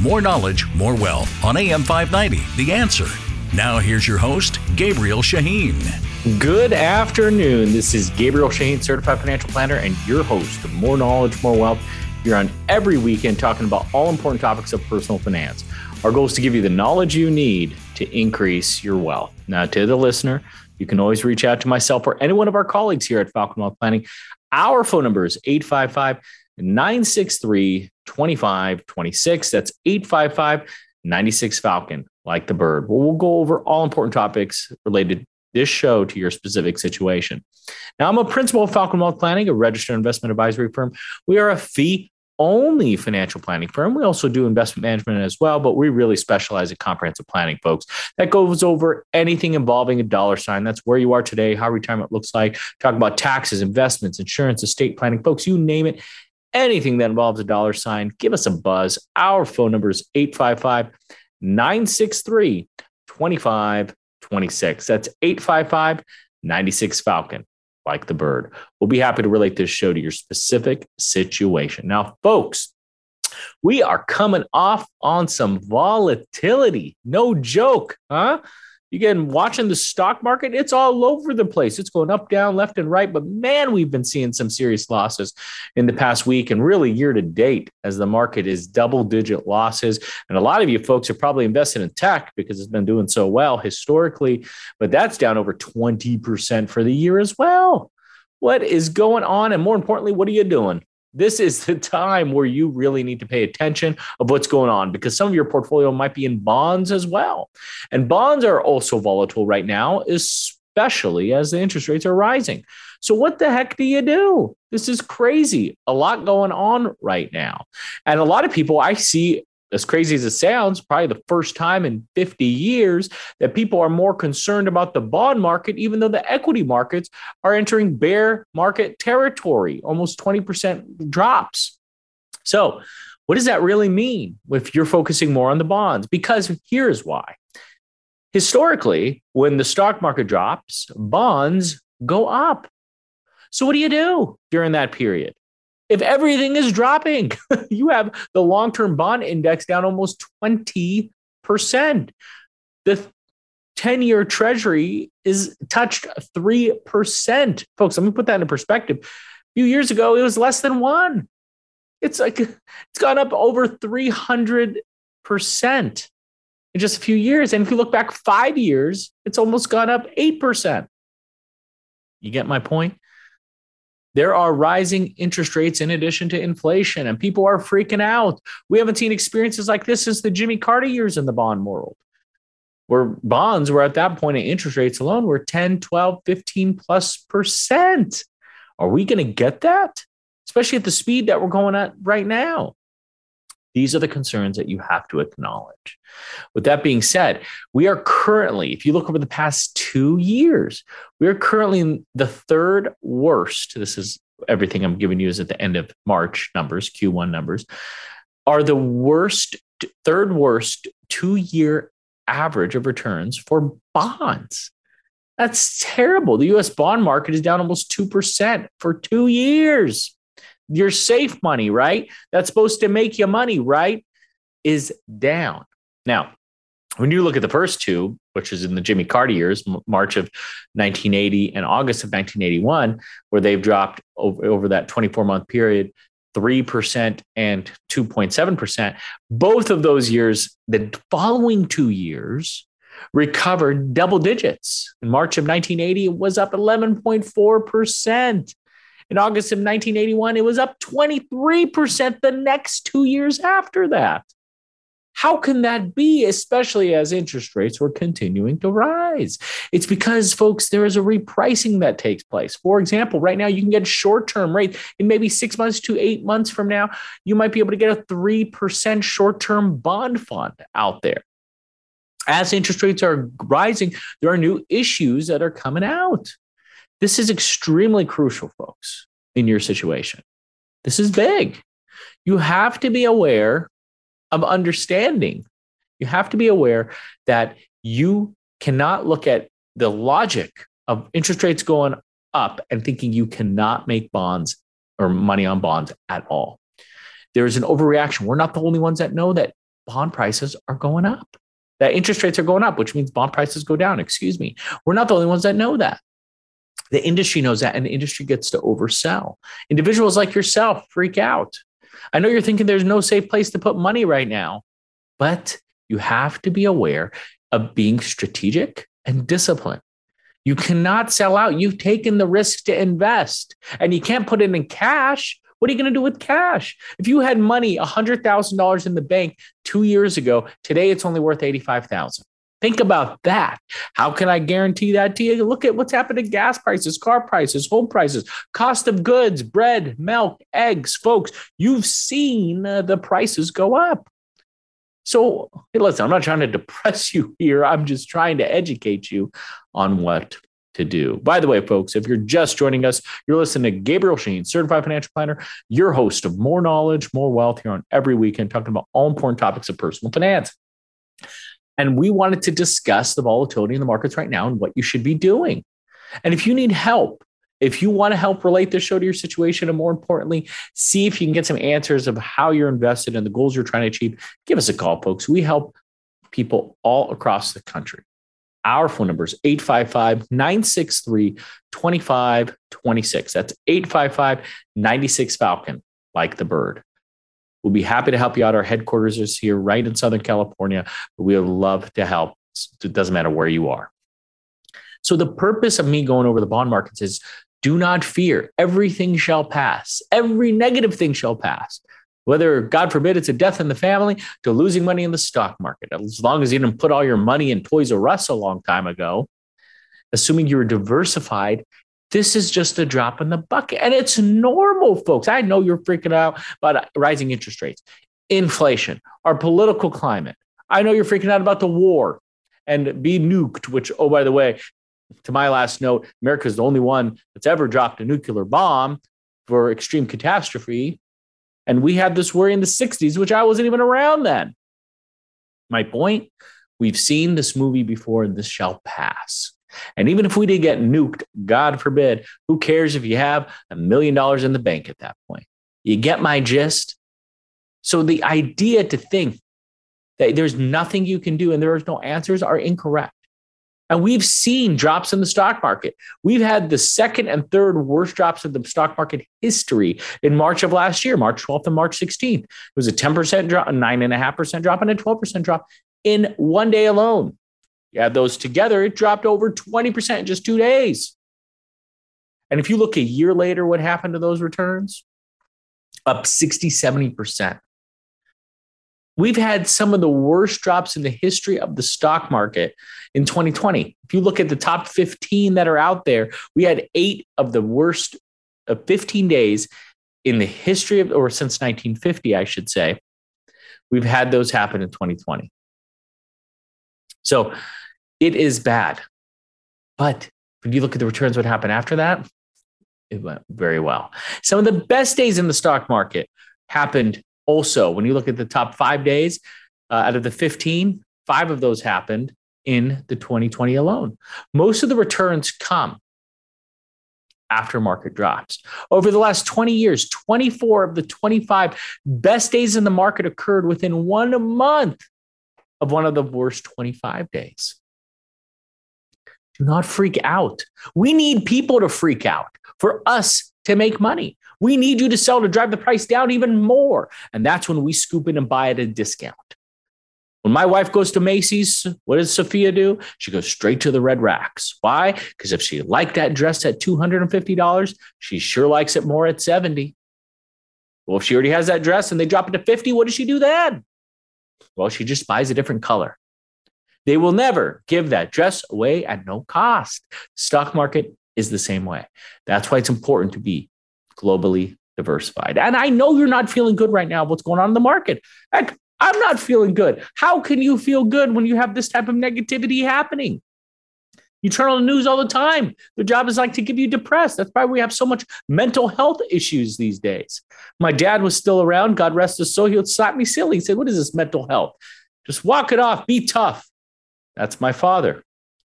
More knowledge, more wealth on AM 590, The Answer. Now here's your host, Gabriel Shaheen. Good afternoon. This is Gabriel Shaheen, certified financial planner, and your host of More Knowledge, More Wealth. You're on every weekend talking about all important topics of personal finance. Our goal is to give you the knowledge you need to increase your wealth. Now, to the listener, you can always reach out to myself or any one of our colleagues here at Falcon Wealth Planning. Our phone number is 855 963 2526. That's 855 96 Falcon, like the bird. Well, we'll go over all important topics related this show to your specific situation. Now, I'm a principal of Falcon Wealth Planning, a registered investment advisory firm. We are a fee only financial planning firm. We also do investment management as well, but we really specialize in comprehensive planning, folks. That goes over anything involving a dollar sign. That's where you are today, how retirement looks like. Talk about taxes, investments, insurance, estate planning, folks, you name it anything that involves a dollar sign, give us a buzz. Our phone number is 855 963 2526. That's 855 96 Falcon, like the bird. We'll be happy to relate this show to your specific situation. Now, folks, we are coming off on some volatility. No joke, huh? Again, watching the stock market, it's all over the place. It's going up, down, left, and right. But man, we've been seeing some serious losses in the past week and really year to date as the market is double digit losses. And a lot of you folks are probably invested in tech because it's been doing so well historically, but that's down over 20% for the year as well. What is going on? And more importantly, what are you doing? This is the time where you really need to pay attention of what's going on because some of your portfolio might be in bonds as well. And bonds are also volatile right now, especially as the interest rates are rising. So what the heck do you do? This is crazy. A lot going on right now. And a lot of people I see as crazy as it sounds, probably the first time in 50 years that people are more concerned about the bond market, even though the equity markets are entering bear market territory, almost 20% drops. So, what does that really mean if you're focusing more on the bonds? Because here's why. Historically, when the stock market drops, bonds go up. So, what do you do during that period? If everything is dropping? you have the long term bond index down almost 20%. The 10 year treasury is touched 3%. Folks, let me put that into perspective. A few years ago, it was less than one. It's like it's gone up over 300% in just a few years. And if you look back five years, it's almost gone up 8%. You get my point? There are rising interest rates in addition to inflation, and people are freaking out. We haven't seen experiences like this since the Jimmy Carter years in the bond world, where bonds were at that point, in interest rates alone were 10, 12, 15 plus percent. Are we going to get that? Especially at the speed that we're going at right now. These are the concerns that you have to acknowledge. With that being said, we are currently, if you look over the past two years, we are currently in the third worst. This is everything I'm giving you is at the end of March numbers, Q1 numbers, are the worst, third worst two year average of returns for bonds. That's terrible. The US bond market is down almost 2% for two years your safe money, right? That's supposed to make you money, right? Is down. Now, when you look at the first two, which is in the Jimmy Carter years, March of 1980 and August of 1981, where they've dropped over, over that 24 month period 3% and 2.7%. Both of those years, the following two years, recovered double digits. In March of 1980, it was up 11.4%. In August of 1981, it was up 23% the next two years after that. How can that be, especially as interest rates were continuing to rise? It's because, folks, there is a repricing that takes place. For example, right now you can get short term rate in maybe six months to eight months from now, you might be able to get a 3% short term bond fund out there. As interest rates are rising, there are new issues that are coming out. This is extremely crucial, folks, in your situation. This is big. You have to be aware of understanding. You have to be aware that you cannot look at the logic of interest rates going up and thinking you cannot make bonds or money on bonds at all. There's an overreaction. We're not the only ones that know that bond prices are going up, that interest rates are going up, which means bond prices go down. Excuse me. We're not the only ones that know that. The industry knows that, and the industry gets to oversell. Individuals like yourself freak out. I know you're thinking there's no safe place to put money right now, but you have to be aware of being strategic and disciplined. You cannot sell out. You've taken the risk to invest, and you can't put it in cash. What are you going to do with cash? If you had money, $100,000 in the bank two years ago, today it's only worth 85,000. Think about that. How can I guarantee that to you? Look at what's happened to gas prices, car prices, home prices, cost of goods, bread, milk, eggs. Folks, you've seen uh, the prices go up. So, hey, listen, I'm not trying to depress you here. I'm just trying to educate you on what to do. By the way, folks, if you're just joining us, you're listening to Gabriel Shaheen, certified financial planner, your host of More Knowledge, More Wealth here on every weekend, talking about all important topics of personal finance. And we wanted to discuss the volatility in the markets right now and what you should be doing. And if you need help, if you want to help relate this show to your situation, and more importantly, see if you can get some answers of how you're invested and the goals you're trying to achieve, give us a call, folks. We help people all across the country. Our phone number is 855 963 2526. That's 855 96 Falcon, like the bird. We'll be happy to help you out. Our headquarters is here right in Southern California. We would love to help. It doesn't matter where you are. So, the purpose of me going over the bond markets is do not fear. Everything shall pass. Every negative thing shall pass. Whether, God forbid, it's a death in the family to losing money in the stock market. As long as you didn't put all your money in Toys R Us a long time ago, assuming you were diversified this is just a drop in the bucket. And it's normal, folks. I know you're freaking out about rising interest rates, inflation, our political climate. I know you're freaking out about the war and be nuked, which, oh, by the way, to my last note, America is the only one that's ever dropped a nuclear bomb for extreme catastrophe. And we had this worry in the 60s, which I wasn't even around then. My point we've seen this movie before, and this shall pass. And even if we did get nuked, God forbid, who cares if you have a million dollars in the bank at that point? You get my gist? So the idea to think that there's nothing you can do and there is no answers are incorrect. And we've seen drops in the stock market. We've had the second and third worst drops of the stock market history in March of last year, March 12th and March 16th. It was a 10% drop, a 9.5% drop, and a 12% drop in one day alone. You add those together, it dropped over 20% in just two days. And if you look a year later, what happened to those returns? Up 60, 70%. We've had some of the worst drops in the history of the stock market in 2020. If you look at the top 15 that are out there, we had eight of the worst of 15 days in the history of, or since 1950, I should say. We've had those happen in 2020. So it is bad. But if you look at the returns, what happened after that? It went very well. Some of the best days in the stock market happened also. When you look at the top five days uh, out of the 15, five of those happened in the 2020 alone. Most of the returns come after market drops. Over the last 20 years, 24 of the 25 best days in the market occurred within one month of one of the worst 25 days. Do not freak out. We need people to freak out for us to make money. We need you to sell to drive the price down even more. And that's when we scoop in and buy at a discount. When my wife goes to Macy's, what does Sophia do? She goes straight to the red racks. Why? Because if she liked that dress at $250, she sure likes it more at 70. Well, if she already has that dress and they drop it to 50, what does she do then? Well, she just buys a different color. They will never give that dress away at no cost. Stock market is the same way. That's why it's important to be globally diversified. And I know you're not feeling good right now what's going on in the market. Heck, I'm not feeling good. How can you feel good when you have this type of negativity happening? You turn on the news all the time. Their job is like to give you depressed. That's why we have so much mental health issues these days. My dad was still around. God rest his soul. He would slap me silly. He said, What is this mental health? Just walk it off. Be tough. That's my father.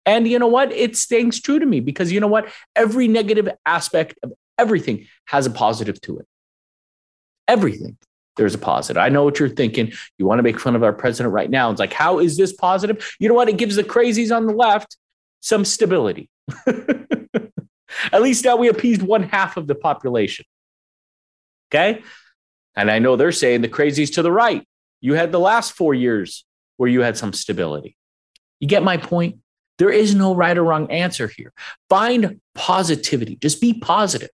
And you know what? It stings true to me because you know what? Every negative aspect of everything has a positive to it. Everything. There's a positive. I know what you're thinking. You want to make fun of our president right now. It's like, how is this positive? You know what? It gives the crazies on the left some stability. At least now we appeased one half of the population. Okay. And I know they're saying the crazies to the right. You had the last four years where you had some stability. You get my point? There is no right or wrong answer here. Find positivity, just be positive.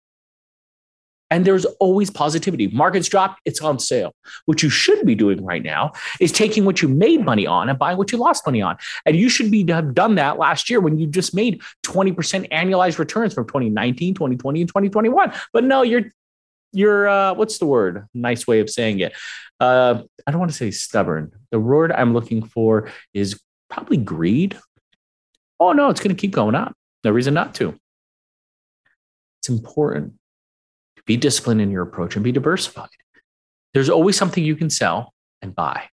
And there's always positivity. Markets drop, it's on sale. What you should be doing right now is taking what you made money on and buying what you lost money on. And you should be have done that last year when you just made 20% annualized returns from 2019, 2020, and 2021. But no, you're you're uh, what's the word? Nice way of saying it. Uh, I don't want to say stubborn. The word I'm looking for is probably greed. Oh no, it's going to keep going up. No reason not to. It's important to be disciplined in your approach and be diversified. There's always something you can sell and buy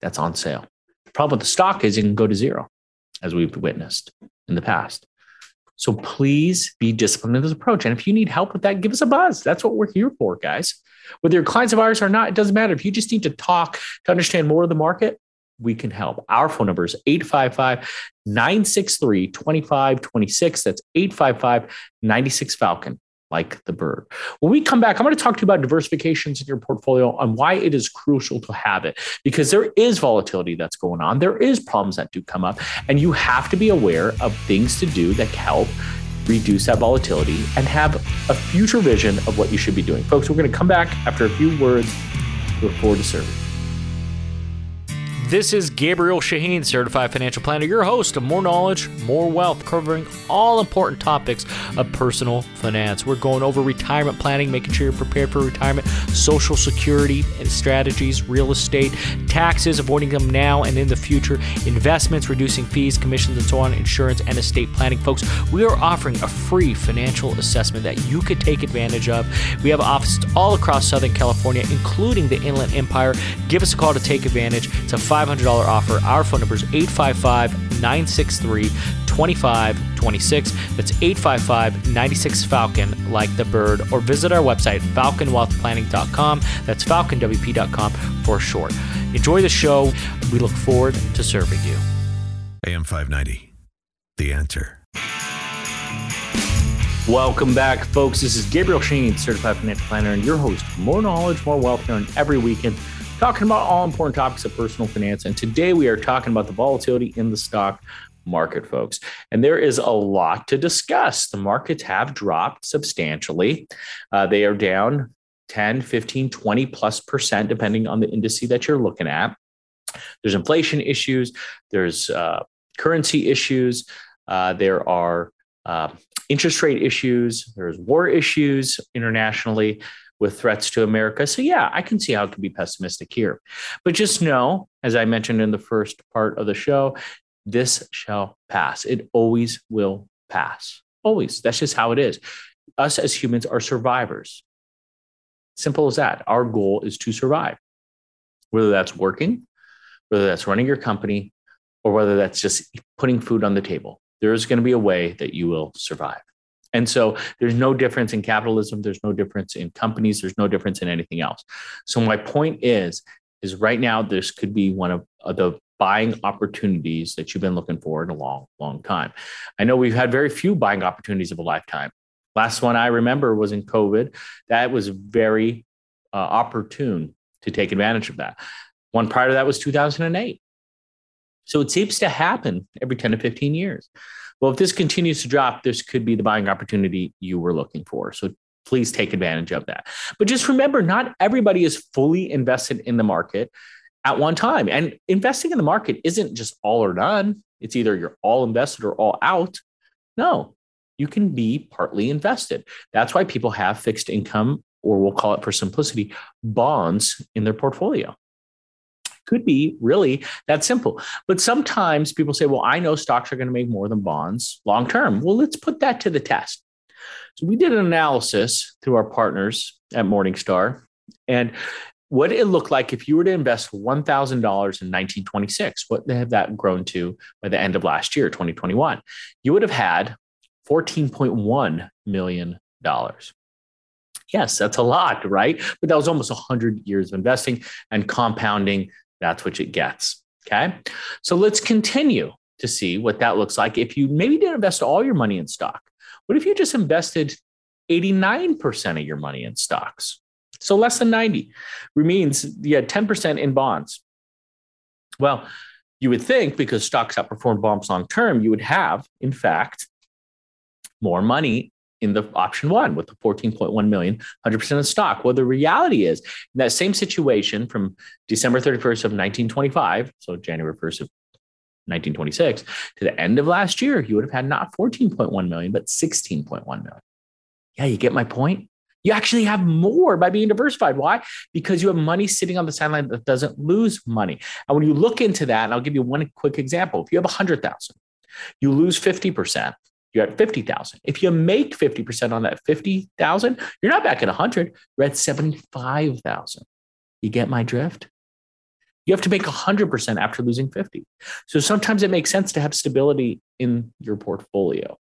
that's on sale. The problem with the stock is it can go to zero, as we've witnessed in the past. So please be disciplined in this approach. And if you need help with that, give us a buzz. That's what we're here for, guys. Whether you're clients of ours or not, it doesn't matter. If you just need to talk to understand more of the market, we can help. Our phone number is 855 963 2526. That's 855 96 Falcon, like the bird. When we come back, I'm going to talk to you about diversifications in your portfolio and why it is crucial to have it because there is volatility that's going on. There is problems that do come up, and you have to be aware of things to do that help reduce that volatility and have a future vision of what you should be doing. Folks, we're going to come back after a few words. Look forward to serving. This is Gabriel Shaheen, Certified Financial Planner, your host of More Knowledge, More Wealth, covering all important topics of personal finance. We're going over retirement planning, making sure you're prepared for retirement, social security and strategies, real estate, taxes, avoiding them now and in the future, investments, reducing fees, commissions, and so on, insurance, and estate planning. Folks, we are offering a free financial assessment that you could take advantage of. We have offices all across Southern California, including the Inland Empire. Give us a call to take advantage. It's a $500 offer. Our phone number is 855 963 2526. That's 855 96 Falcon, like the bird, or visit our website, falconwealthplanning.com. That's falconwp.com for short. Enjoy the show. We look forward to serving you. AM 590, The Answer. Welcome back, folks. This is Gabriel Shaheen, Certified Financial Planner, and your host. More knowledge, more wealth here on every weekend talking about all important topics of personal finance. And today we are talking about the volatility in the stock market, folks. And there is a lot to discuss. The markets have dropped substantially, uh, they are down 10, 15, 20 plus percent, depending on the indice that you're looking at. There's inflation issues, there's uh, currency issues, uh, there are uh, interest rate issues, there's war issues internationally with threats to America. So, yeah, I can see how it could be pessimistic here. But just know, as I mentioned in the first part of the show, this shall pass. It always will pass. Always. That's just how it is. Us as humans are survivors. Simple as that. Our goal is to survive, whether that's working, whether that's running your company, or whether that's just putting food on the table. There is going to be a way that you will survive. And so there's no difference in capitalism. There's no difference in companies. There's no difference in anything else. So my point is, is right now this could be one of the buying opportunities that you've been looking for in a long, long time. I know we've had very few buying opportunities of a lifetime. Last one I remember was in COVID. That was very uh, opportune to take advantage of that. One prior to that was 2008. So it seems to happen every 10 to 15 years. Well, if this continues to drop, this could be the buying opportunity you were looking for. So please take advantage of that. But just remember, not everybody is fully invested in the market at one time. And investing in the market isn't just all or none. It's either you're all invested or all out. No, you can be partly invested. That's why people have fixed income, or we'll call it for simplicity, bonds in their portfolio. Could be really that simple. But sometimes people say, well, I know stocks are going to make more than bonds long term. Well, let's put that to the test. So we did an analysis through our partners at Morningstar. And what it looked like if you were to invest $1,000 in 1926, what have that grown to by the end of last year, 2021? You would have had $14.1 million. Yes, that's a lot, right? But that was almost 100 years of investing and compounding. That's what it gets. Okay. So let's continue to see what that looks like if you maybe didn't invest all your money in stock. What if you just invested 89% of your money in stocks? So less than 90 remains, you had 10% in bonds. Well, you would think because stocks outperform bonds long term, you would have, in fact, more money in the option one with the 14.1 million, 100% of stock. Well, the reality is in that same situation from December 31st of 1925, so January 1st of 1926 to the end of last year, you would have had not 14.1 million, but 16.1 million. Yeah, you get my point? You actually have more by being diversified. Why? Because you have money sitting on the sideline that doesn't lose money. And when you look into that, and I'll give you one quick example. If you have 100,000, you lose 50%, you're at 50,000. If you make 50% on that 50,000, you're not back at 100, you're at 75,000. You get my drift? You have to make 100% after losing 50. So sometimes it makes sense to have stability in your portfolio.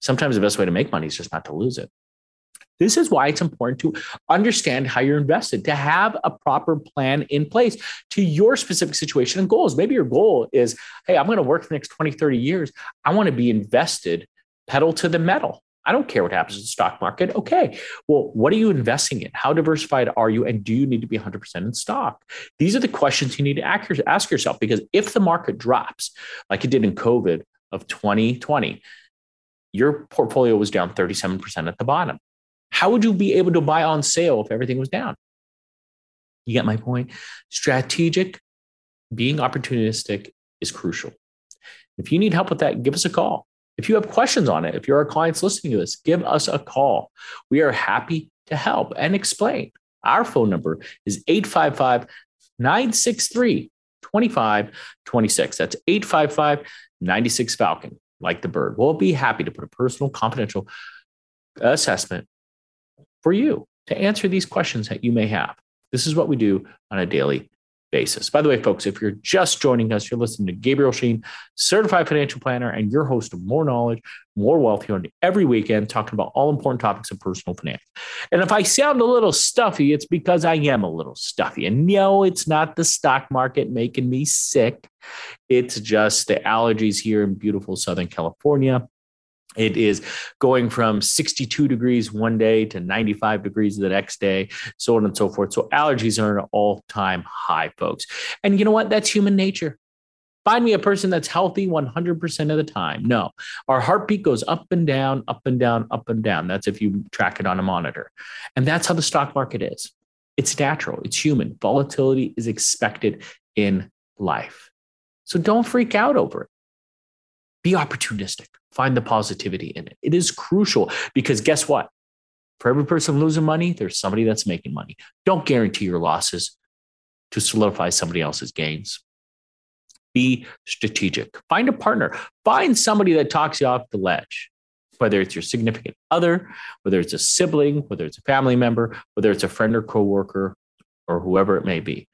Sometimes the best way to make money is just not to lose it. This is why it's important to understand how you're invested, to have a proper plan in place to your specific situation and goals. Maybe your goal is, hey, I'm going to work the next 20, 30 years. I want to be invested pedal to the metal. I don't care what happens in the stock market. Okay. Well, what are you investing in? How diversified are you? And do you need to be 100% in stock? These are the questions you need to ask yourself because if the market drops, like it did in COVID of 2020, your portfolio was down 37% at the bottom. How would you be able to buy on sale if everything was down? You get my point? Strategic, being opportunistic is crucial. If you need help with that, give us a call. If you have questions on it, if you're our clients listening to this, give us a call. We are happy to help and explain. Our phone number is 855 963 2526. That's 855 96 Falcon, like the bird. We'll be happy to put a personal, confidential assessment for you to answer these questions that you may have. This is what we do on a daily basis. By the way, folks, if you're just joining us, you're listening to Gabriel Shaheen, certified financial planner, and your host of More Knowledge, More Wealth here on every weekend, talking about all important topics of personal finance. And if I sound a little stuffy, it's because I am a little stuffy. And no, it's not the stock market making me sick. It's just the allergies here in beautiful Southern California. It is going from 62 degrees one day to 95 degrees the next day, so on and so forth. So allergies are an all time high, folks. And you know what? That's human nature. Find me a person that's healthy 100% of the time. No, our heartbeat goes up and down, up and down, up and down. That's if you track it on a monitor. And that's how the stock market is. It's natural, it's human. Volatility is expected in life. So don't freak out over it. Be opportunistic. Find the positivity in it. It is crucial because guess what? For every person losing money, there's somebody that's making money. Don't guarantee your losses to solidify somebody else's gains. Be strategic. Find a partner. Find somebody that talks you off the ledge, whether it's your significant other, whether it's a sibling, whether it's a family member, whether it's a friend or coworker, or whoever it may be.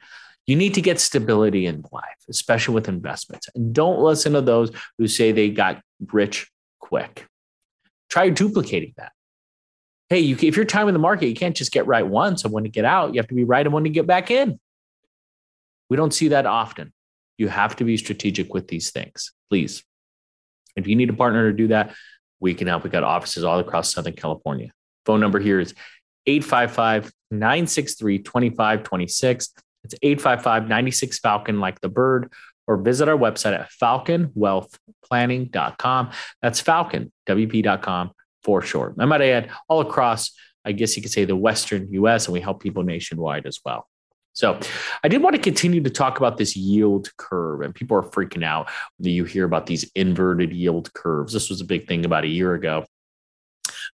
You need to get stability in life, especially with investments. And don't listen to those who say they got rich quick. Try duplicating that. Hey, you, if you're timing the market, you can't just get right once and when to get out. You have to be right and when to get back in. We don't see that often. You have to be strategic with these things, please. If you need a partner to do that, we can help. We got offices all across Southern California. Phone number here is 855 963 2526. It's 855 96 Falcon, like the bird, or visit our website at falconwealthplanning.com. That's falcon, WP.com for short. I might add all across, I guess you could say the Western US, and we help people nationwide as well. So I did want to continue to talk about this yield curve, and people are freaking out when you hear about these inverted yield curves. This was a big thing about a year ago.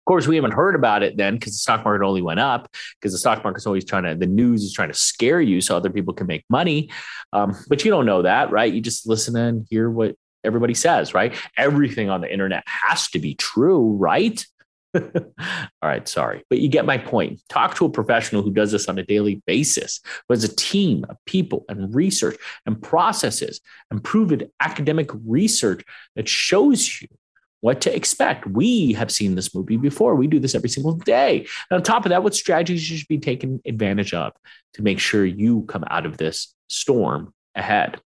Of course, we haven't heard about it then because the stock market only went up because the stock market's always trying to, the news is trying to scare you so other people can make money. Um, but you don't know that, right? You just listen and hear what everybody says, right? Everything on the internet has to be true, right? All right, sorry, but you get my point. Talk to a professional who does this on a daily basis, who has a team of people and research and processes and proven academic research that shows you what to expect. We have seen this movie before. We do this every single day. And on top of that, what strategies should be taken advantage of to make sure you come out of this storm ahead.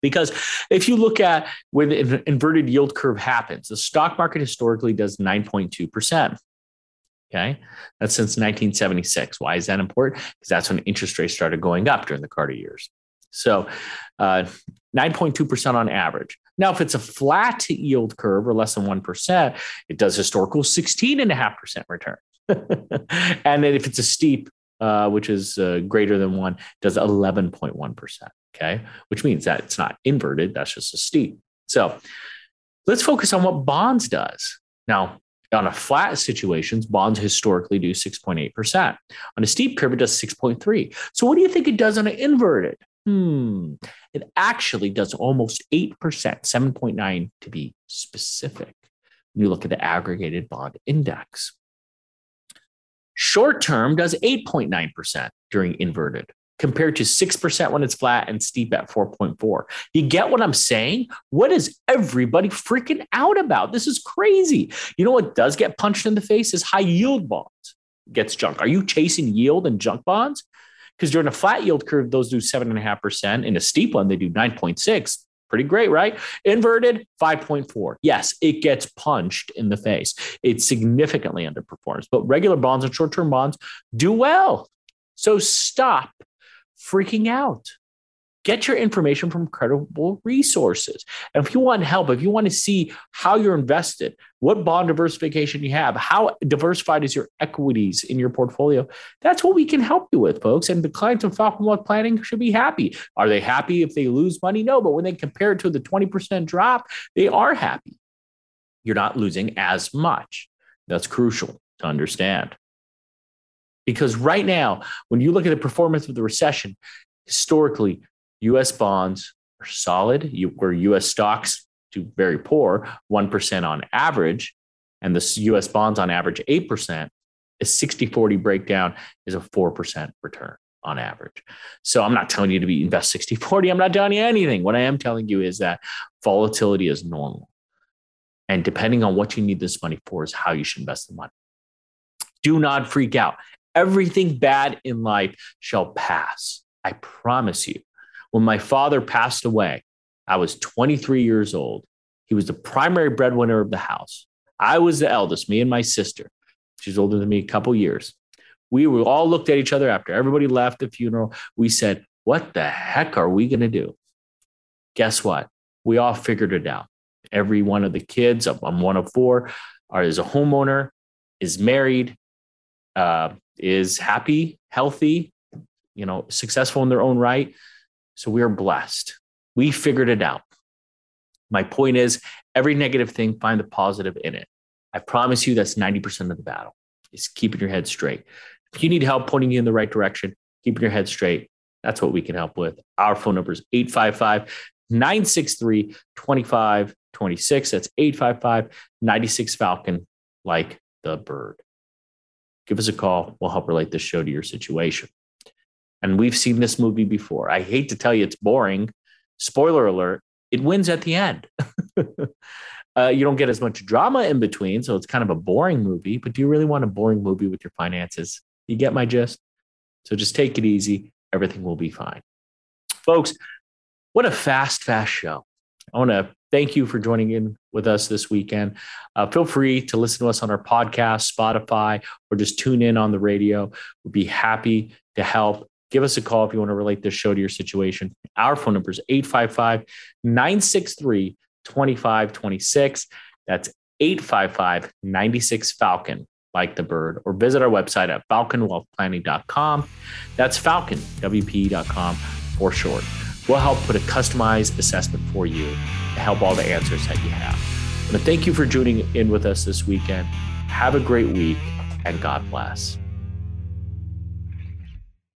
Because if you look at when the inverted yield curve happens, the stock market historically does 9.2%. Okay. That's since 1976. Why is that important? Because that's when interest rates started going up during the Carter years. So uh, 9.2% on average. Now, if it's a flat yield curve or less than 1%, it does historical 16.5% return. and then if it's a steep uh, which is uh, greater than one, does 11.1%. Okay. Which means that it's not inverted, that's just a steep. So let's focus on what bonds does. Now, on a flat situations, bonds historically do 6.8%. On a steep curve, it does 6.3. So what do you think it does on an inverted? Hmm, it actually does almost 8%, 7.9 to be specific. When you look at the aggregated bond index. Short term does 8.9% during inverted compared to 6% when it's flat and steep at 4.4. You get what I'm saying? What is everybody freaking out about? This is crazy. You know what does get punched in the face is high yield bonds gets junk. Are you chasing yield and junk bonds? Because during a flat yield curve, those do 7.5%. In a steep one, they do 9.6. Pretty great, right? Inverted, 5.4. Yes, it gets punched in the face. It significantly underperforms, but regular bonds and short term bonds do well. So stop freaking out. Get your information from credible resources. And if you want help, if you want to see how you're invested, what bond diversification you have, how diversified is your equities in your portfolio, that's what we can help you with, folks. And the clients of Falcon Wealth Planning should be happy. Are they happy if they lose money? No, but when they compare it to the 20% drop, they are happy. You're not losing as much. That's crucial to understand. Because right now, when you look at the performance of the recession, historically, US bonds are solid, you, where US stocks do very poor, 1% on average, and the US bonds on average 8%, a 60 40 breakdown is a 4% return on average. So I'm not telling you to be invest 60 40. I'm not telling you anything. What I am telling you is that volatility is normal. And depending on what you need this money for, is how you should invest the money. Do not freak out. Everything bad in life shall pass. I promise you. When my father passed away, I was 23 years old. He was the primary breadwinner of the house. I was the eldest, me and my sister. She's older than me a couple years. We were all looked at each other after everybody left the funeral. We said, What the heck are we going to do? Guess what? We all figured it out. Every one of the kids, I'm one of four, are, is a homeowner, is married, uh, is happy, healthy, you know, successful in their own right. So we are blessed. We figured it out. My point is every negative thing, find the positive in it. I promise you that's 90% of the battle is keeping your head straight. If you need help pointing you in the right direction, keeping your head straight, that's what we can help with. Our phone number is 855 963 2526. That's 855 96 Falcon, like the bird. Give us a call. We'll help relate this show to your situation. And we've seen this movie before. I hate to tell you it's boring. Spoiler alert, it wins at the end. uh, you don't get as much drama in between. So it's kind of a boring movie. But do you really want a boring movie with your finances? You get my gist? So just take it easy. Everything will be fine. Folks, what a fast, fast show. I want to thank you for joining in with us this weekend. Uh, feel free to listen to us on our podcast, Spotify, or just tune in on the radio. We'd be happy to help give us a call if you want to relate this show to your situation. Our phone number is 855 963 2526. That's 855 96 Falcon, like the bird, or visit our website at falconwealthplanning.com. That's falconwp.com for short. We'll help put a customized assessment for you to help all the answers that you have. But thank you for tuning in with us this weekend. Have a great week and God bless.